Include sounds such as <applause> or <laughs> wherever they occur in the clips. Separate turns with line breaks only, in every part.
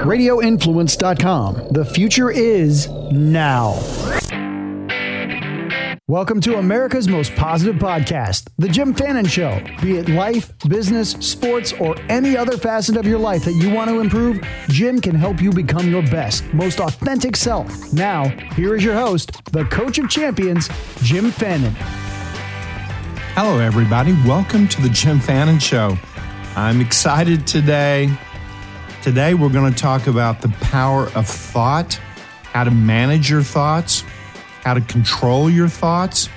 RadioInfluence.com. The future is now. Welcome to America's most positive podcast, The Jim Fannin Show. Be it life, business, sports, or any other facet of your life that you want to improve, Jim can help you become your best, most authentic self. Now, here is your host, the coach of champions, Jim Fannin.
Hello, everybody. Welcome to the Jim Fannin Show. I'm excited today. Today, we're going to talk about the power of thought, how to manage your thoughts how to control your thoughts,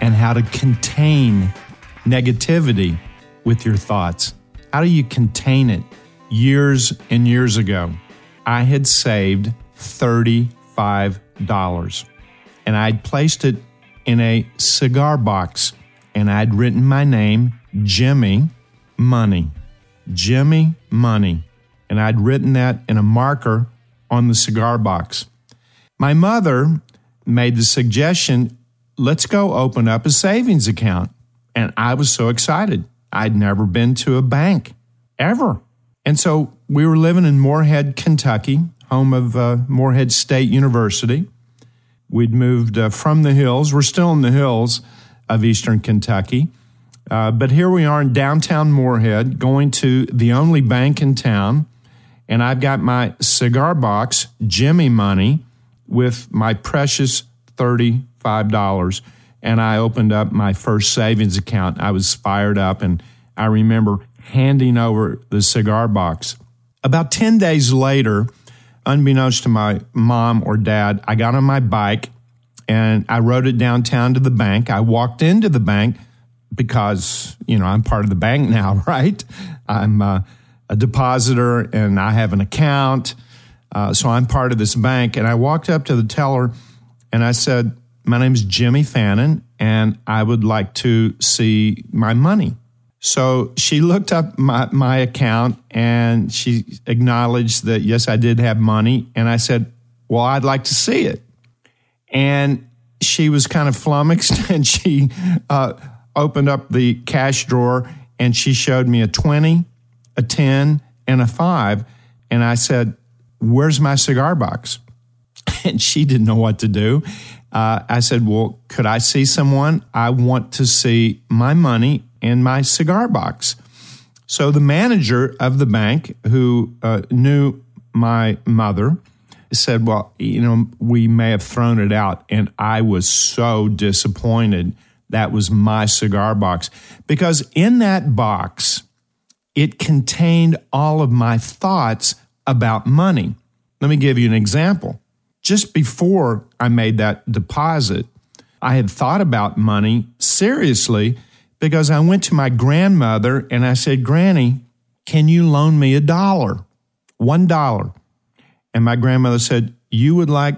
and how to contain negativity with your thoughts. How do you contain it? Years and years ago, I had saved $35 and I'd placed it in a cigar box and I'd written my name, Jimmy Money. Jimmy Money. And I'd written that in a marker on the cigar box. My mother made the suggestion let's go open up a savings account. And I was so excited. I'd never been to a bank ever. And so we were living in Morehead, Kentucky, home of uh, Morehead State University. We'd moved uh, from the hills. We're still in the hills of eastern Kentucky. Uh, but here we are in downtown Morehead, going to the only bank in town. And I've got my cigar box, Jimmy money, with my precious $35. And I opened up my first savings account. I was fired up, and I remember handing over the cigar box. About 10 days later, unbeknownst to my mom or dad, I got on my bike and I rode it downtown to the bank. I walked into the bank because, you know, I'm part of the bank <laughs> now, right? I'm uh, a depositor and I have an account uh, so I'm part of this bank. And I walked up to the teller and I said, My name is Jimmy Fannin, and I would like to see my money. So she looked up my, my account and she acknowledged that, yes, I did have money. And I said, Well, I'd like to see it. And she was kind of flummoxed <laughs> and she uh, opened up the cash drawer and she showed me a 20, a 10, and a 5. And I said, Where's my cigar box? <laughs> And she didn't know what to do. Uh, I said, Well, could I see someone? I want to see my money in my cigar box. So the manager of the bank, who uh, knew my mother, said, Well, you know, we may have thrown it out. And I was so disappointed. That was my cigar box. Because in that box, it contained all of my thoughts about money. Let me give you an example. Just before I made that deposit, I had thought about money seriously because I went to my grandmother and I said, Granny, can you loan me a dollar? One dollar. And my grandmother said, You would like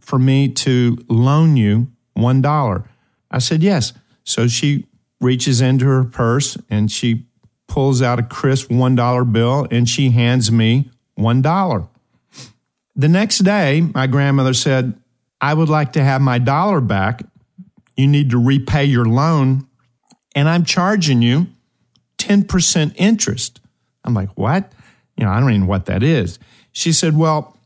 for me to loan you one dollar? I said, Yes. So she reaches into her purse and she pulls out a crisp one dollar bill and she hands me $1. The next day, my grandmother said, I would like to have my dollar back. You need to repay your loan, and I'm charging you 10% interest. I'm like, what? You know, I don't even know what that is. She said, well,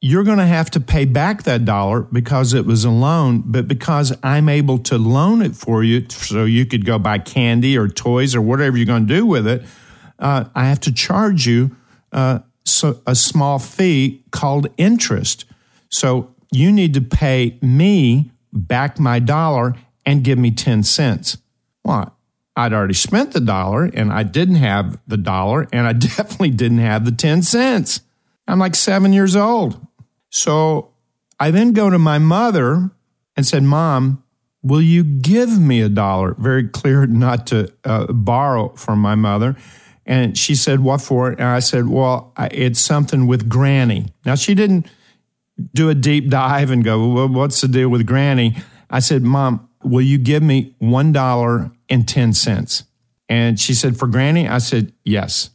you're going to have to pay back that dollar because it was a loan, but because I'm able to loan it for you so you could go buy candy or toys or whatever you're going to do with it, uh, I have to charge you uh, so a small fee called interest. So you need to pay me back my dollar and give me 10 cents. Well, I'd already spent the dollar and I didn't have the dollar and I <laughs> definitely didn't have the 10 cents. I'm like seven years old. So I then go to my mother and said, Mom, will you give me a dollar? Very clear <laughs> not to uh, borrow from my mother. And she said, What for? And I said, Well, it's something with Granny. Now, she didn't do a deep dive and go, Well, what's the deal with Granny? I said, Mom, will you give me $1.10? And she said, For Granny? I said, Yes.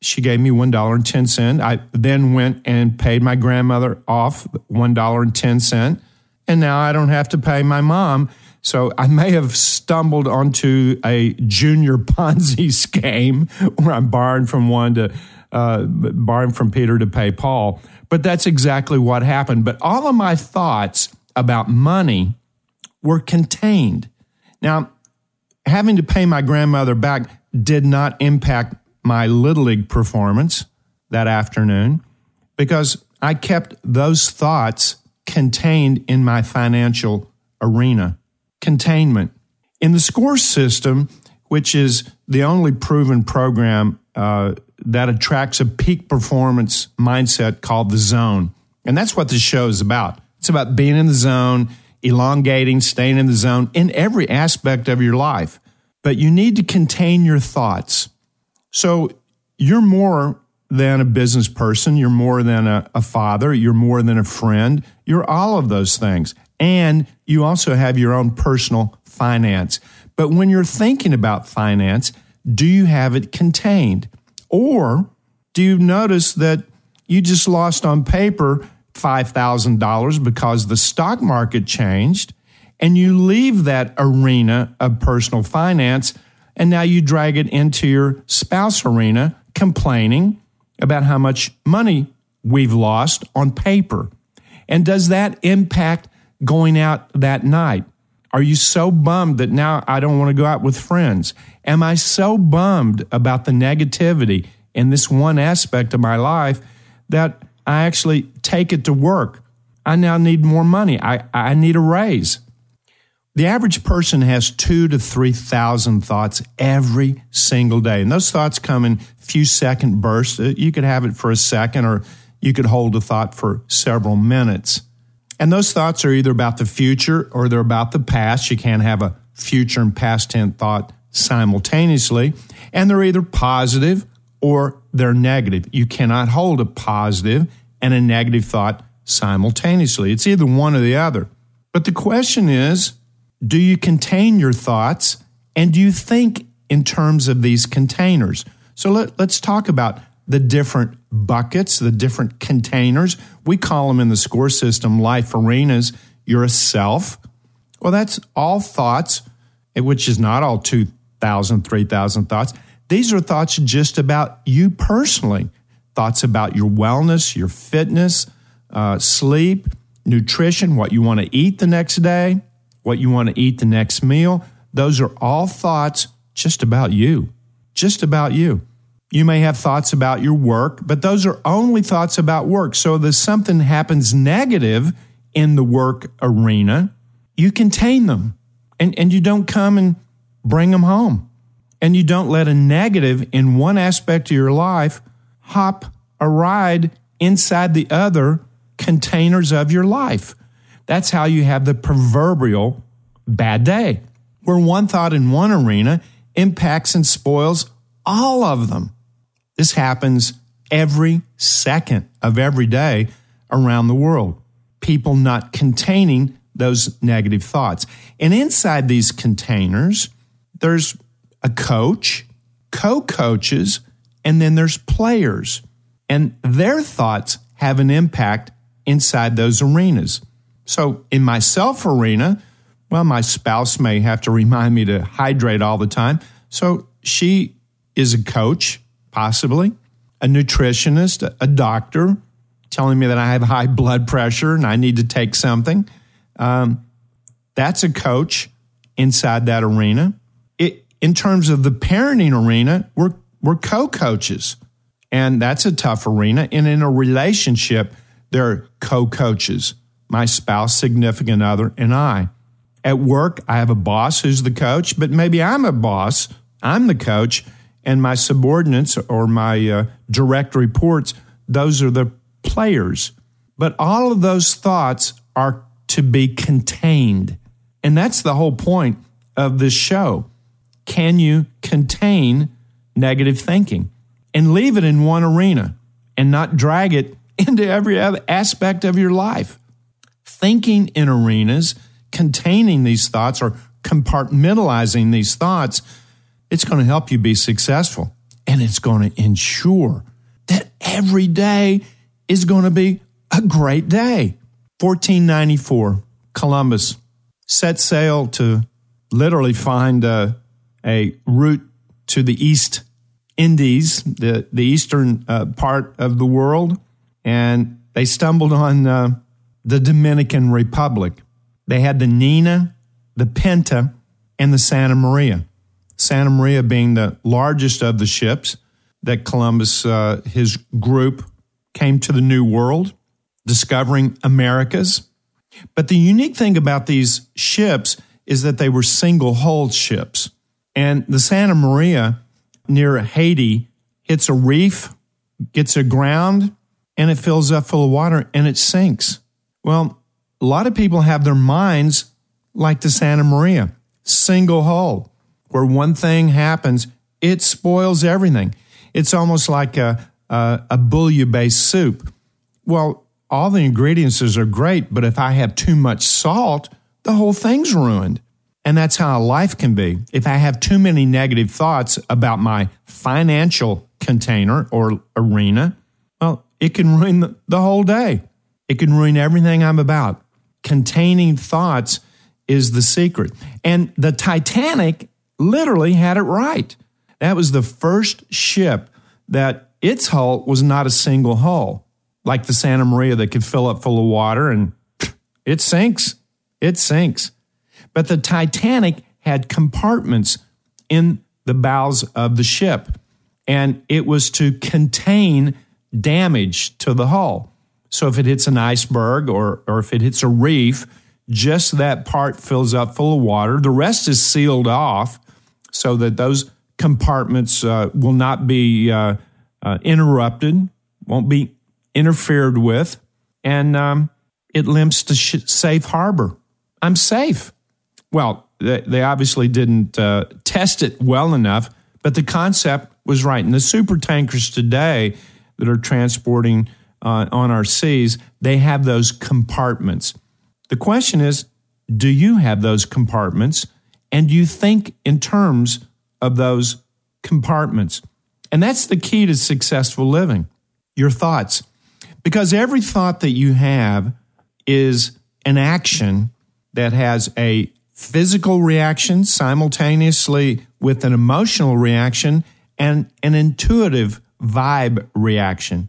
She gave me $1.10. I then went and paid my grandmother off $1.10. And now I don't have to pay my mom so I may have stumbled onto a junior <laughs> Ponzi scheme where I'm borrowing from one to uh, borrowing from Peter to pay Paul. But that's exactly what happened. But all of my thoughts about money were contained. Now, having to pay my grandmother back did not impact my Little League performance that afternoon because I kept those thoughts contained in my financial arena. Containment. In the score system, which is the only proven program uh, that attracts a peak performance mindset called the zone. And that's what this show is about. It's about being in the zone, elongating, staying in the zone in every aspect of your life. But you need to contain your thoughts. So you're more than a business person. You're more than a, a, father. You're more than a friend. You're all of those things. And you also have your own personal finance. But when you're thinking about finance, do you have it contained? Or do you notice that you just lost on paper $5,000 because the stock market changed and you leave that arena of personal finance and now you drag it into your spouse arena complaining about how much money we've lost on paper. And does that impact going out that night? Are you so bummed that now I don't want to go out with friends? Am I so bummed about the negativity in this one aspect of my life that I actually take it to work? I now need more money. I, I need a raise. The average person has two to 3,000 thoughts every single day. And those thoughts come in few second bursts. Uh, you could have it for a second or you could hold a thought for several minutes. And those thoughts are either about the future or they're about the past. You can't have a future and past tense thought simultaneously. And they're either positive or they're negative. You cannot hold a positive and a negative thought simultaneously. It's either one or the other. But the question is do you contain your thoughts and do you think in terms of these containers? So let, let's talk about the different buckets, the different containers. We call them in the score system life arenas. You're a self. Well, that's all thoughts, which is not all 2,000, 3,000 thoughts. These are thoughts just about you personally, thoughts about your wellness, your fitness, uh, sleep, nutrition, what you want to eat the next day, what you want to eat the next meal. Those are all thoughts just about you, just about you. You may have thoughts about your work, but those are only thoughts about work. So if something happens negative in the work arena, you contain them and, and you don't come and bring them home. And you don't let a negative in one aspect of your life hop a ride inside the other containers of your life. That's how you have the proverbial bad day, where one thought in one arena impacts and spoils all of them. This happens every second of every day around the world. People not containing those negative thoughts. And inside these containers, there's a coach, co coaches, and then there's players. And their thoughts have an impact inside those arenas. So in my self arena, well, my spouse may have to remind me to hydrate all the time. So she is a coach possibly, a nutritionist, a doctor telling me that I have high blood pressure and I need to take something. Um, that's a coach inside that arena. It, in terms of the parenting arena, we're, we're co coaches. And that's a tough arena. And in a relationship, there are co coaches my spouse, significant other, and I. At work, I have a boss who's the coach, but maybe I'm a boss, I'm the coach, and my subordinates or my uh, direct reports, those are the players. But all of those thoughts are to be contained. And that's the whole point of this show. Can you contain negative thinking and leave it in one arena and not drag it <laughs> into every other aspect of your life? Thinking in arenas, containing these thoughts or compartmentalizing these thoughts it's going to help you be successful. And it's going to ensure that every day is going to be a great day. 1494, Columbus. Set sail to literally find a, a route to the east Indies, the, the eastern uh, part of the world, and they stumbled on uh, the Dominican Republic. They had the Nina, the Pinta, and the Santa Maria. Santa Maria being the largest of the ships that Columbus, uh, his group, came to the New World, discovering Americas. But the unique thing about these ships is that they were single hulled ships. And the Santa Maria near Haiti hits a reef, gets aground, and it fills up full of water and it sinks. Well, a lot of people have their minds like the Santa Maria, single hull, where one thing happens, it spoils everything. It's almost like a, a, a bouillon soup. Well, all the ingredients are great, but if I have too much salt, the whole thing's ruined. And that's how life can be. If I have too many negative thoughts about my financial container or arena, well, it can ruin the whole day. It can ruin everything I'm about. Containing thoughts is the secret. And the Titanic literally had it right. That was the first ship that its hull was not a single hull, like the Santa Maria that could fill up full of water and <sniffs> it sinks. It sinks. But the Titanic had compartments in the bows of the ship, and it was to contain damage to the hull. So if it hits an iceberg or, or if it hits a reef, just that part fills up full of water. The rest is sealed off so that those compartments uh, will not be uh, uh, interrupted, won't be interfered with, and um, it limps to sh- safe harbor. I'm safe. Well, they, they obviously didn't uh, test it well enough, but the concept was right. And the super tankers today that are transporting uh, on our seas, they have those compartments. The question is, do you have those compartments? And do you think in terms of those compartments? And that's the key to successful living your thoughts. Because every thought that you have is an action that has a physical reaction simultaneously with an emotional reaction and an intuitive vibe reaction.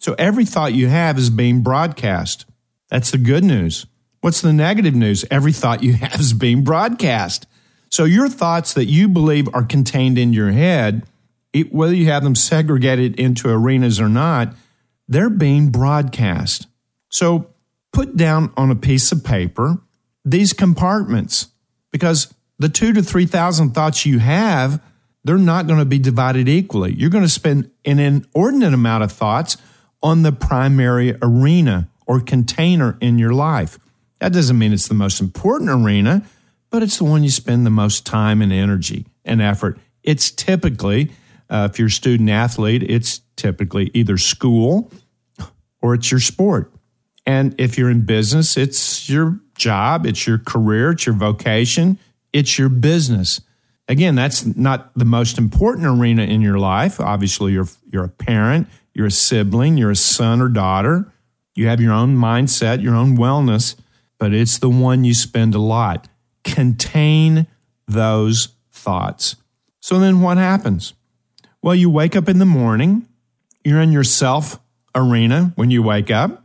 So every thought you have is being broadcast. That's the good news. What's the negative news? Every thought you <laughs> have is being broadcast. So your thoughts that you believe are contained in your head, it, whether you have them segregated into arenas or not, they're being broadcast. So put down on a piece of paper these compartments because the two to 3,000 thoughts you have, they're not going to be divided equally. You're going to spend an inordinate amount of thoughts on the primary arena or container in your life. That doesn't mean it's the most important arena, but it's the one you spend the most time and energy and effort. It's typically, uh, if you're a student athlete, it's typically either school or it's your sport. And if you're in business, it's your job, it's your career, it's your vocation, it's your business. Again, that's not the most important arena in your life. Obviously, you're, you're a parent, you're a sibling, you're a son or daughter. You have your own mindset, your own wellness, but it's the one you spend a lot. Contain those thoughts. So then what happens? Well, you wake up in the morning, you're in your self arena when you wake up.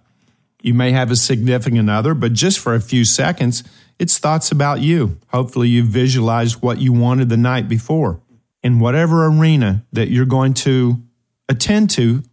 You may have a significant other, but just for a few seconds, it's thoughts about you. Hopefully, you visualized what you wanted the night before in whatever arena that you're going to attend to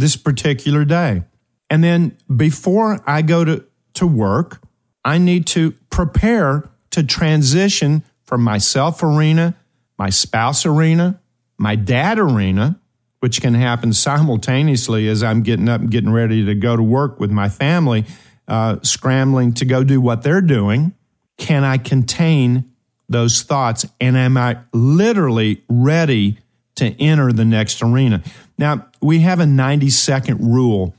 this particular day. And then before I go to, to work, I need to prepare to transition from my self arena, my spouse arena, my dad arena, which can happen simultaneously as I'm getting up and getting ready to go to work with my family, uh, scrambling to go do what they're doing. Can I contain those thoughts? And am I literally ready to enter the next arena? Now, we have a 90 second rule.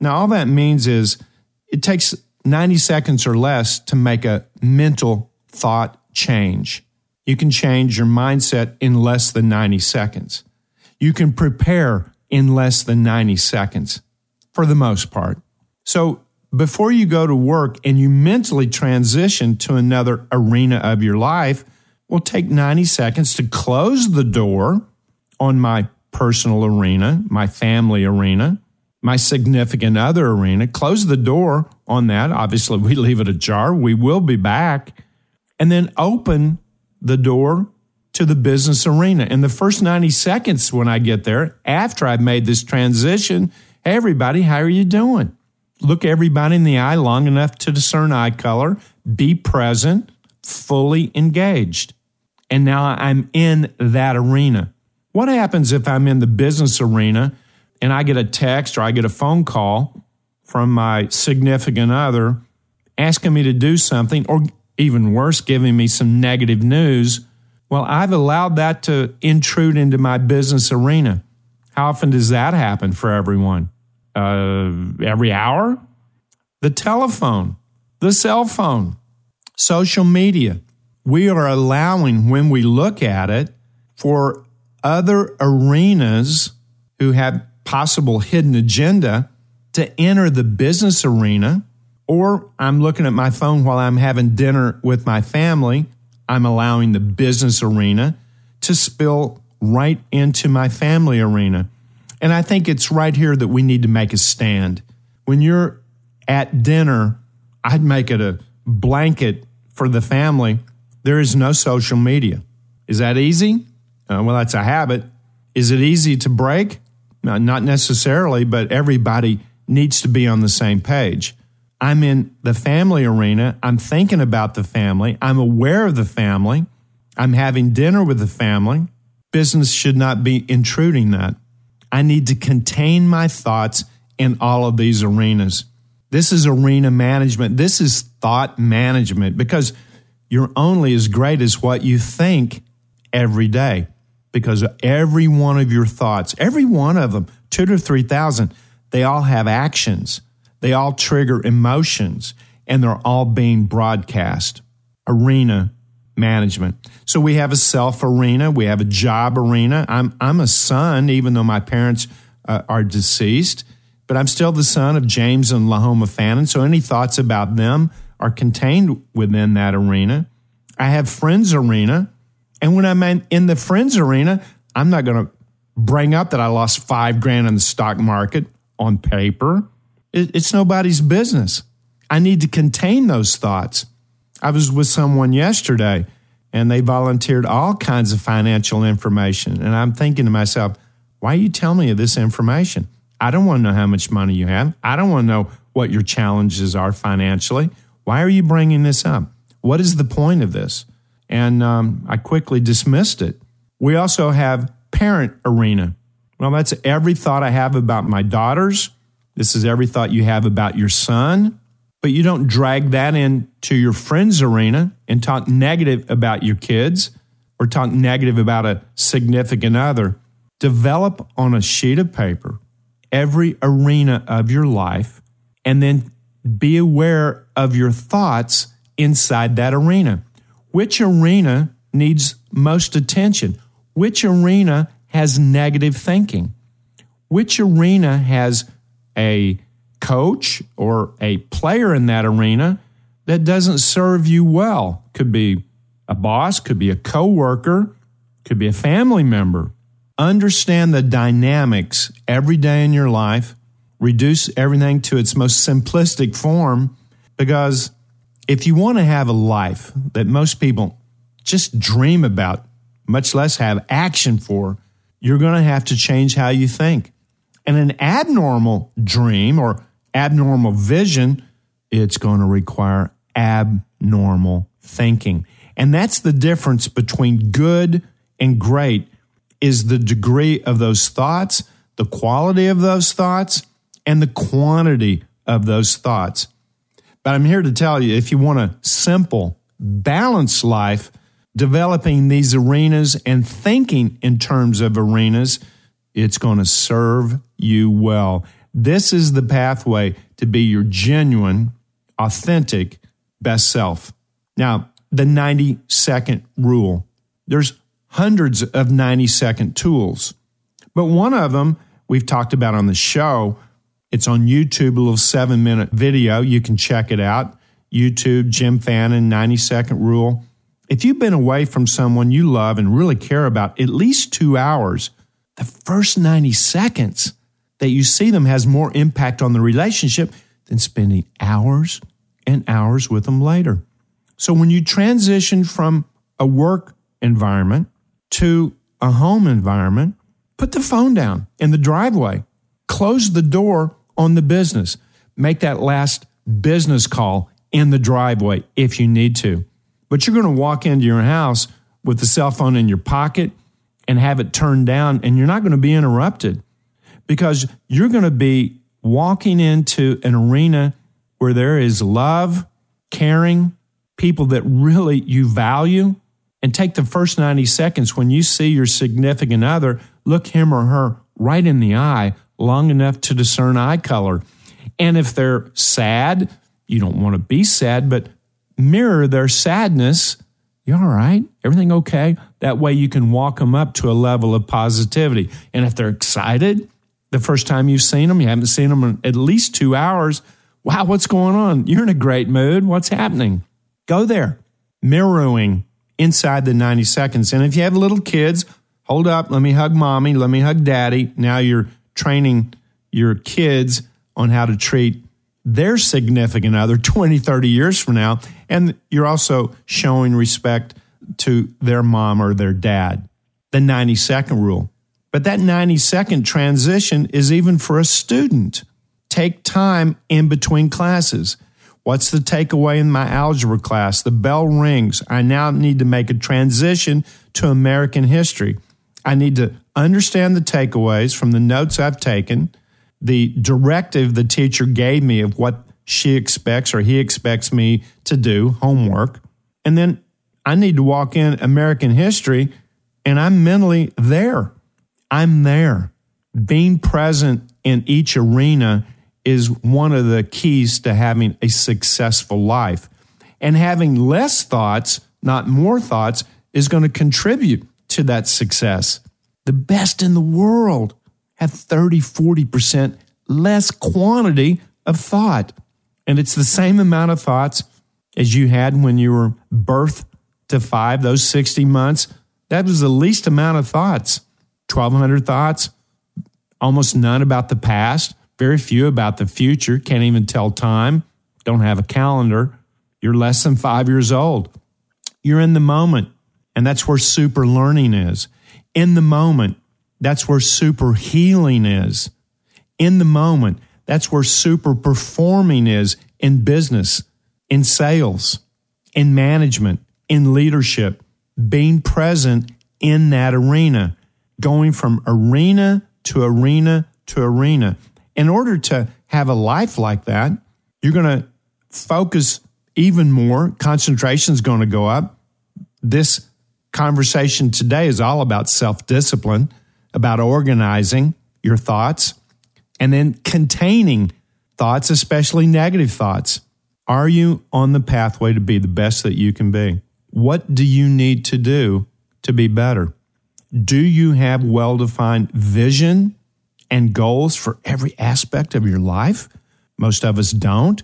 Now, all that means is it takes 90 seconds or less to make a mental thought change. You can change your mindset in less than 90 seconds you can prepare in less than 90 seconds for the most part. So before you go to work and you mentally transition to another arena of your life, will take 90 seconds to close the door on my personal arena, my family arena, my significant other arena. Close the door on that. Obviously, <laughs> we leave it ajar. We will be back. And then open the door to the business arena. In the first 90 seconds when I get there, after I've made this transition, hey, everybody, how are you doing? Look everybody in the eye long enough to discern eye color, be present, fully engaged. And now I'm in that arena. What happens if I'm in the business arena and I get a text or I get a phone call from my significant other asking me to do something, or even worse, giving me some negative news? Well, I've allowed that to intrude into my business arena. How often does that happen for everyone? Uh, every hour? The telephone, the cell phone, social media. We are allowing, when we look at it, for other arenas who have possible hidden agenda to enter the business arena. Or I'm looking at my phone while I'm having dinner with my family I'm allowing the business arena to spill right into my family arena. And I think it's right here that we need to make a stand. When you're at dinner, I'd make it a blanket for the family. There is no social media. Is that easy? Uh, well, that's a habit. Is it easy to break? Uh, not necessarily, but everybody needs to be on the same page. I'm in the family arena. I'm thinking about the family. I'm aware of the family. I'm having dinner with the family. Business should not be intruding that. I need to contain my thoughts in all of these arenas. This is arena management. This is thought management because you're only as great as what you think every day. Because every one of your thoughts, every one of them, two to 3,000, they all have actions. They all trigger emotions and they're all being broadcast. Arena management. So we have a self arena, we have a job arena. I'm I'm a son, even though my parents uh, are deceased, but I'm still the son of James and Lahoma Fannin. So any thoughts about them are contained within that arena. I have friends arena, and when I'm in the friends arena, I'm not going to bring up that I lost five grand in the stock market on paper. It's nobody's business. I need to contain those thoughts. I was with someone yesterday and they volunteered all kinds of financial information. And I'm thinking to myself, why are you telling me this information? I don't want to know how much money you have. I don't want to know what your challenges are financially. Why are you bringing this up? What is the point of this? And um, I quickly dismissed it. We also have parent arena. Well, that's every thought I have about my daughters, this is every thought you have about your son, but you don't drag that into your friend's arena and talk negative about your kids or talk negative about a significant other. Develop on a sheet of paper every arena of your life and then be aware of your thoughts inside that arena. Which arena needs most attention? Which arena has negative thinking? Which arena has a coach or a player in that arena that doesn't serve you well. Could be a boss, could be a coworker, could be a family member. Understand the dynamics every day in your life. Reduce everything to its most simplistic form because if you want to have a life that most people just dream about, much less have action for, you're going to have to change how you think. And an abnormal dream or abnormal vision, it's going to require abnormal thinking. And that's the difference between good and great is the degree of those thoughts, the quality of those thoughts, and the quantity of those thoughts. But I'm here to tell you if you want a simple, balanced life, developing these arenas and thinking in terms of arenas, it's going to serve you well. This is the pathway to be your genuine, authentic best self. Now, the 90 second rule. There's hundreds of 90 second tools, but one of them we've talked about on the show. It's on YouTube, a little seven minute video. You can check it out. YouTube, Jim Fannin, 90 second rule. If you've been away from someone you love and really care about at least two hours, the first 90 seconds that you see them has more impact on the relationship than spending hours and hours with them later. So when you transition from a work environment to a home environment, put the phone down in the driveway, close the door on the business, make that last business call in the driveway if you need to. But you're going to walk into your house with the cell phone in your pocket and have it turned down, and you're not going to be interrupted because you're going to be walking into an arena where there is love, caring, people that really you value. And take the first 90 seconds when you see your significant other, look him or her right in the eye long enough to discern eye color. And if they're sad, you don't want to be sad, but mirror their sadness. You all right? Everything okay? That way you can walk them up to a level of positivity. And if they're excited, the first time you've seen them, you haven't seen them in at least two hours. Wow, what's going on? You're in a great mood. What's happening? Go there. Mirroring inside the 90 seconds. And if you have little kids, hold up, let me hug mommy, let me hug daddy. Now you're training your kids on how to treat their significant other <laughs> 20, 30 years from now. And you're also showing respect to their mom or their dad. The 90 second rule. But that 90 second transition is even for a student. Take time in between classes. What's the takeaway in my algebra class? The bell rings. I now need to make a transition to American history. I need to understand the takeaways from the notes I've taken, the directive the teacher gave me of what she expects or he expects me to do, homework. And then I need to walk in American history and I'm mentally there. I'm there. Being present in each arena is one of the keys to having a successful life. And having less thoughts, not more thoughts, is going to contribute to that success. The best in the world have 30, 40% less quantity of thought. And it's the same amount of thoughts as you had when you were birth to five, those 60 months. That was the least amount of thoughts. 1,200 thoughts, almost none about the past, very few about the future, can't even tell time, don't have a calendar. You're less than five years old. You're in the moment, and that's where super learning is. In the moment, that's where super healing is. In the moment, that's where super performing is in business, in sales, in management, in leadership, being present in that arena, going from arena to arena to arena in order to have a life like that, you're going to focus even more. Concentration is going to go up. This conversation today is all about self discipline, about organizing your thoughts, and then containing thoughts, especially negative thoughts. Are you on the pathway to be the best that you can be? What do you need to do to be better? Do you have well defined vision and goals for every aspect of your life. Most of us don't.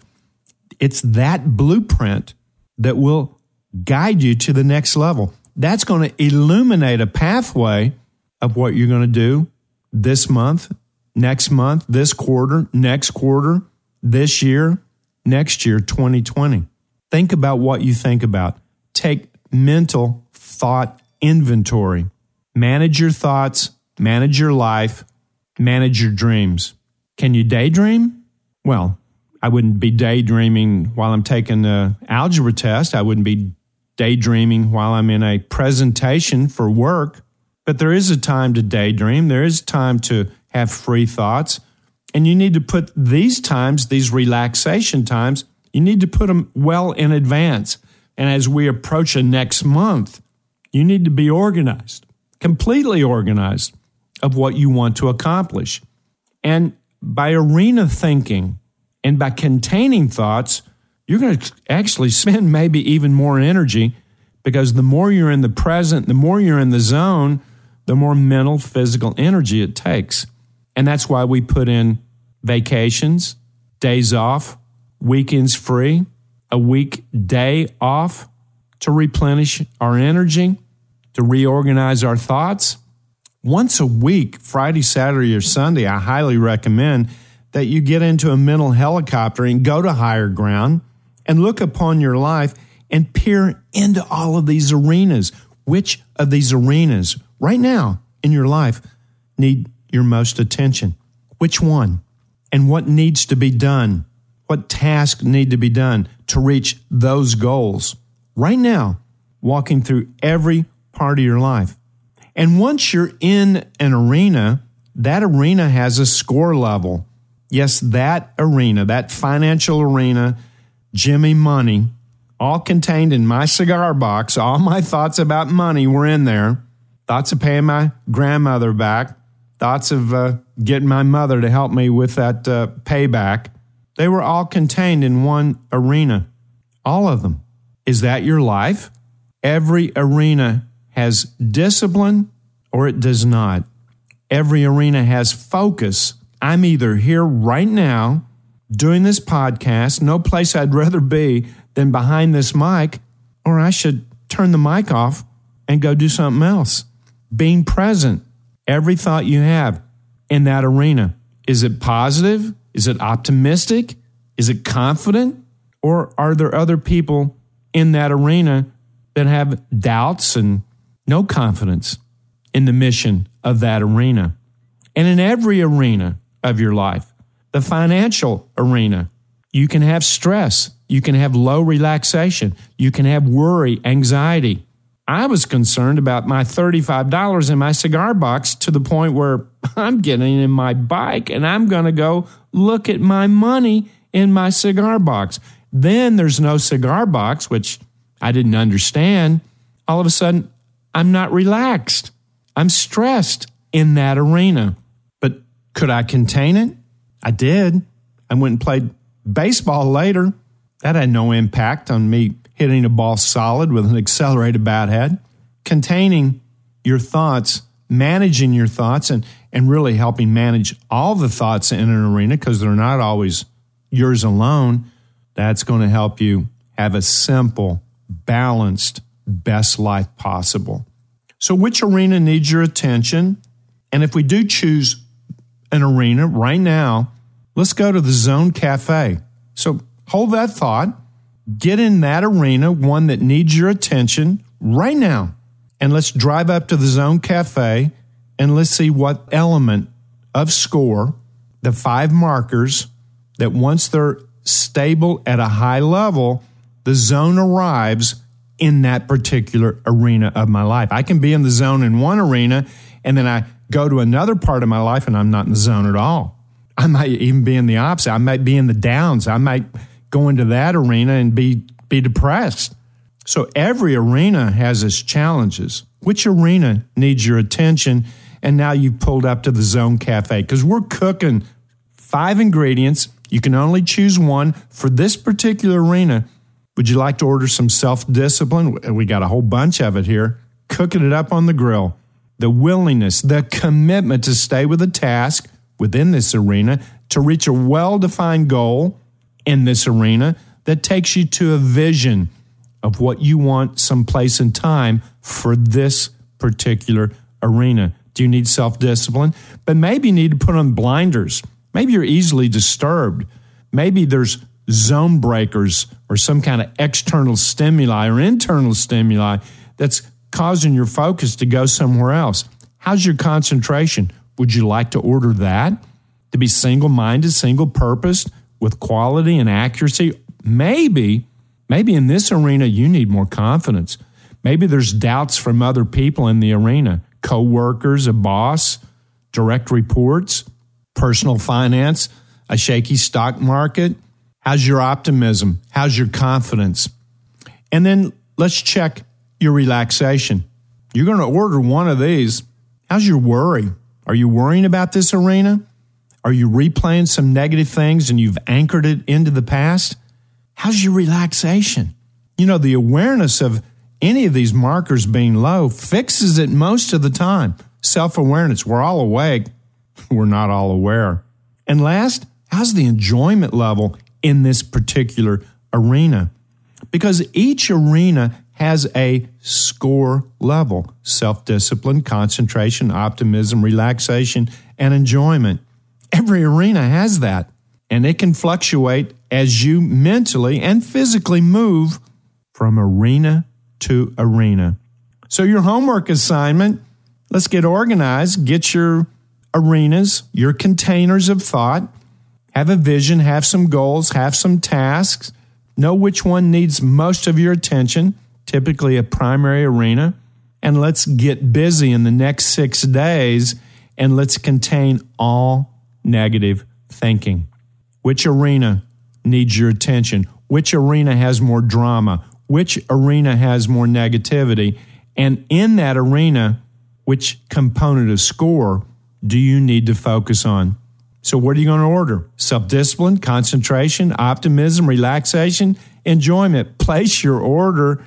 It's that blueprint that will guide you to the next level. That's going to illuminate a pathway of what you're going to do this month, next month, this quarter, next quarter, this year, next year, 2020. Think about what you think about. Take mental thought inventory. Manage your thoughts, manage your life, manage your dreams. Can you daydream? Well, I wouldn't be daydreaming while I'm taking the algebra test. I wouldn't be daydreaming while I'm in a presentation for work. But there is a time to daydream. There is time to have free thoughts. And you need to put these times, these relaxation times, you need to put them well in advance. And as we approach a next month, you need to be organized, completely organized of what you want to accomplish. And by arena thinking and by containing thoughts, you're going to actually spend maybe even more energy because the more you're in the present, the more you're in the zone, the more mental, physical energy it takes. And that's why we put in vacations, days off, weekends free, a week day off to replenish our energy, to reorganize our thoughts, once a week, Friday, Saturday, or Sunday, I highly recommend that you get into a mental helicopter and go to higher ground and look upon your life and peer into all of these arenas. Which of these arenas right now in your life need your most attention? Which one? And what needs to be done? What tasks need to be done to reach those goals? Right now, walking through every part of your life. And once you're in an arena, that arena has a score level. Yes, that arena, that financial arena, Jimmy Money, all contained in my cigar box. All my thoughts about money were in there. Thoughts of paying my grandmother back. Thoughts of uh, getting my mother to help me with that uh, payback. They were all contained in one arena. All of them. Is that your life? Every arena has discipline or it does not. Every arena has focus. I'm either here right now doing this podcast, no place I'd rather be than behind this mic, or I should turn the mic off and go do something else. Being present, every thought you have in that arena. Is it positive? Is it optimistic? Is it confident? Or are there other people in that arena that have doubts and no confidence in the mission of that arena. And in every arena of your life, the financial arena, you can have stress, you can have low relaxation, you can have worry, anxiety. I was concerned about my $35 in my cigar box to the point where <laughs> I'm getting in my bike and I'm going to go look at my money in my cigar box. Then there's no cigar box, which I didn't understand. All of a sudden, I'm not relaxed. I'm stressed in that arena. But could I contain it? I did. I went and played baseball later. That had no impact on me hitting a ball solid with an accelerated bat head. Containing your thoughts, managing your thoughts, and, and really helping manage all the thoughts in an arena because they're not always yours alone. That's going to help you have a simple, balanced, best life possible. So, which arena needs your attention? And if we do choose an arena right now, let's go to the Zone Cafe. So, hold that thought. Get in that arena, one that needs your attention right now. And let's drive up to the Zone Cafe and let's see what element of score, the five markers, that once they're stable at a high level, the zone arrives in that particular arena of my life. I can be in the zone in one arena and then I go to another part of my life and I'm not in the zone at all. I might even be in the opposite. I might be in the downs. I might go into that arena and be be depressed. So every arena has its challenges. Which arena needs your attention? And now you've pulled up to the Zone Cafe because we're cooking five ingredients. You can only choose one for this particular arena. Would you like to order some self discipline? We got a whole bunch of it here. Cooking it up on the grill. The willingness, the commitment to stay with a task within this arena to reach a well defined goal in this arena that takes you to a vision of what you want some place and time for this particular arena. Do you need self discipline? But maybe you need to put on blinders. Maybe you're easily disturbed. Maybe there's zone breakers or some kind of external stimuli or internal stimuli that's causing your focus to go somewhere else. How's your concentration? Would you like to order that? To be single minded, single purposed with quality and accuracy? Maybe, maybe in this arena you need more confidence. Maybe there's doubts from other people in the arena, co-workers, a boss, direct reports, personal finance, a shaky stock market, How's your optimism? How's your confidence? And then let's check your relaxation. You're going to order one of these. How's your worry? Are you worrying about this arena? Are you replaying some negative things and you've anchored it into the past? How's your relaxation? You know, the awareness of any of these markers being low fixes it most of the time. Self awareness. We're all awake. <laughs> We're not all aware. And last, how's the enjoyment level in this particular arena because each arena has a score level. Self discipline, concentration, optimism, relaxation, and enjoyment. Every arena has that, and it can fluctuate as you mentally and physically move from arena to arena. So, your homework assignment let's get organized, get your arenas, your containers of thought, have a vision, have some goals, have some tasks, know which one needs most of your attention, typically a primary arena, and let's get busy in the next six days and let's contain all negative thinking. Which arena needs your attention? Which arena has more drama? Which arena has more negativity? And in that arena, which component of score do you need to focus on? So, what are you going to order? Self discipline, concentration, optimism, relaxation, enjoyment. Place your order.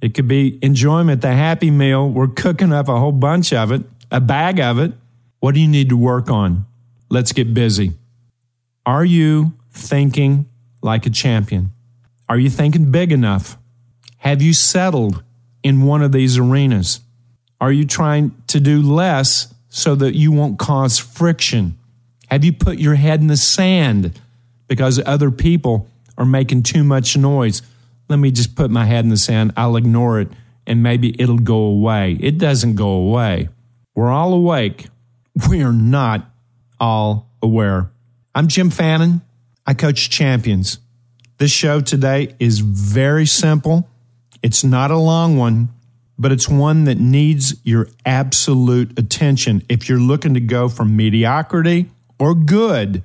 It could be enjoyment, the happy meal. We're cooking up a whole bunch of it, a bag of it. What do you need to work on? Let's get busy. Are you thinking like a champion? Are you thinking big enough? Have you settled in one of these arenas? Are you trying to do less so that you won't cause friction? Have you put your head in the sand because other people are making too much noise? Let me just put my head in the sand. I'll ignore it and maybe it'll go away. It doesn't go away. We're all awake. <laughs> We are not all aware. I'm Jim Fannin. I coach champions. This show today is very simple. It's not a long one but it's one that needs your absolute attention if you're looking to go from mediocrity or good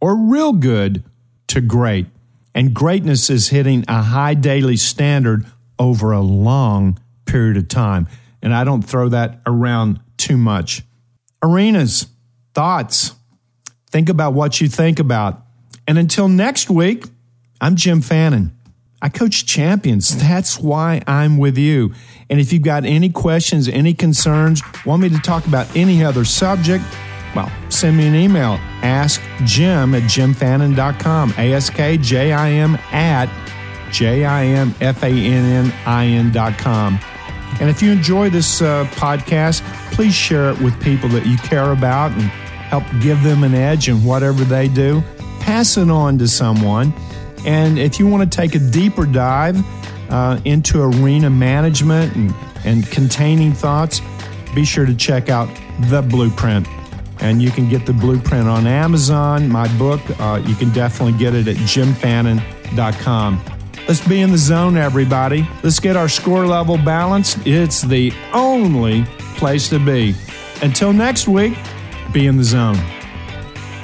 or real good to great. And greatness is hitting a high daily standard over a long period of time. And I don't throw that around too much. Arenas, thoughts. Think about what you think about. And until next week, I'm Jim Fannin. I coach champions. That's why I'm with you. And if you've got any questions, any concerns, want me to talk about any other subject, well, send me an email. Ask Jim at jimfannin.com. A-S-K-J-I-M at J-I-M-F-A-N-N-I-N.com. And if you enjoy this uh, podcast, please share it with people that you care about and help give them an edge in whatever they do. Pass it on to someone and if you want to take a deeper dive uh, into arena management and, and containing thoughts, be sure to check out The Blueprint. And you can get the blueprint on Amazon, my book. Uh, you can definitely get it at jimfannin.com. Let's be in the zone, everybody. Let's get our score level balanced. It's the only place to be. Until next week, be in the zone.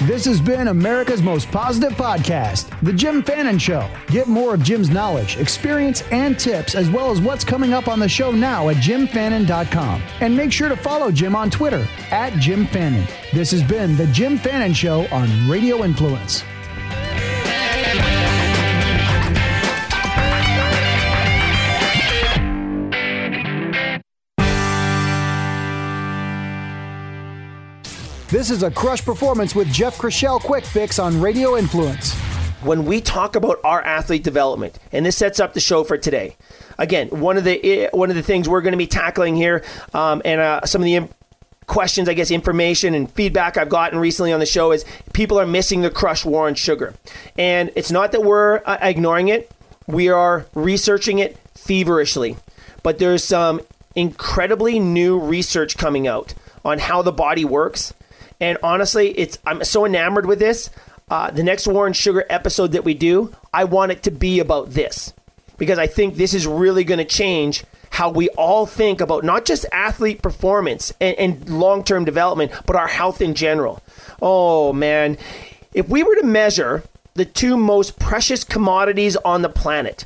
This has been America's most positive podcast, The Jim Fannin Show. Get more of Jim's knowledge, experience, and tips, as well as what's coming up on the show now at jimfannin.com. And make sure to follow Jim on Twitter at Jim Fannin. This has been The Jim Fannin Show on Radio Influence. This is a crush performance with Jeff Chrishell Quick Fix on Radio Influence.
When we talk about our athlete development, and this sets up the show for today. Again, one of the eh, one of the things we're going to be tackling here, um, and uh, some of the questions, I guess, information and feedback I've gotten recently on the show is people are missing the crush war on sugar. And it's not that we're uh, ignoring it, we are researching it feverishly. But there's some incredibly new research coming out on how the body works and honestly, it's I'm so enamored with this. Uh, the next War on Sugar episode that we do, I want it to be about this because I think this is really going to change how we all think about not just athlete performance and, and long term development, but our health in general. Oh man, if we were to measure the two most precious commodities on the planet,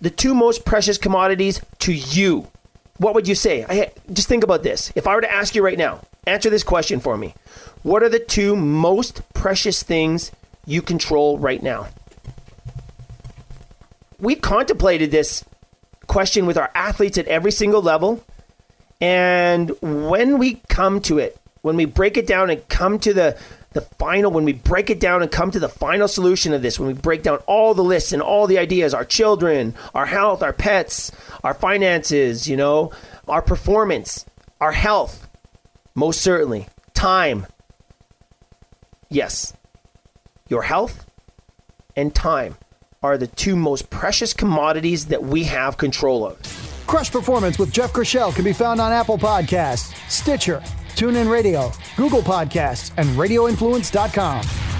the two most precious commodities to you, what would you say? I, just think about this. If I were to ask you right now, Answer this question for me. What are the two most precious things you control right now? We contemplated this question with our athletes at every single level. And when we come to it, when we break it down and come to the the final, when we break it down and come to the final solution of this, when we break down all the lists and all the ideas, our children, our health, our pets, our finances, you know, our performance, our health, most certainly, time. Yes, your health and time are the two most precious commodities that we have control of.
Crush Performance with Jeff Grishel can be found on Apple Podcasts, Stitcher, TuneIn Radio, Google Podcasts, and RadioInfluence.com.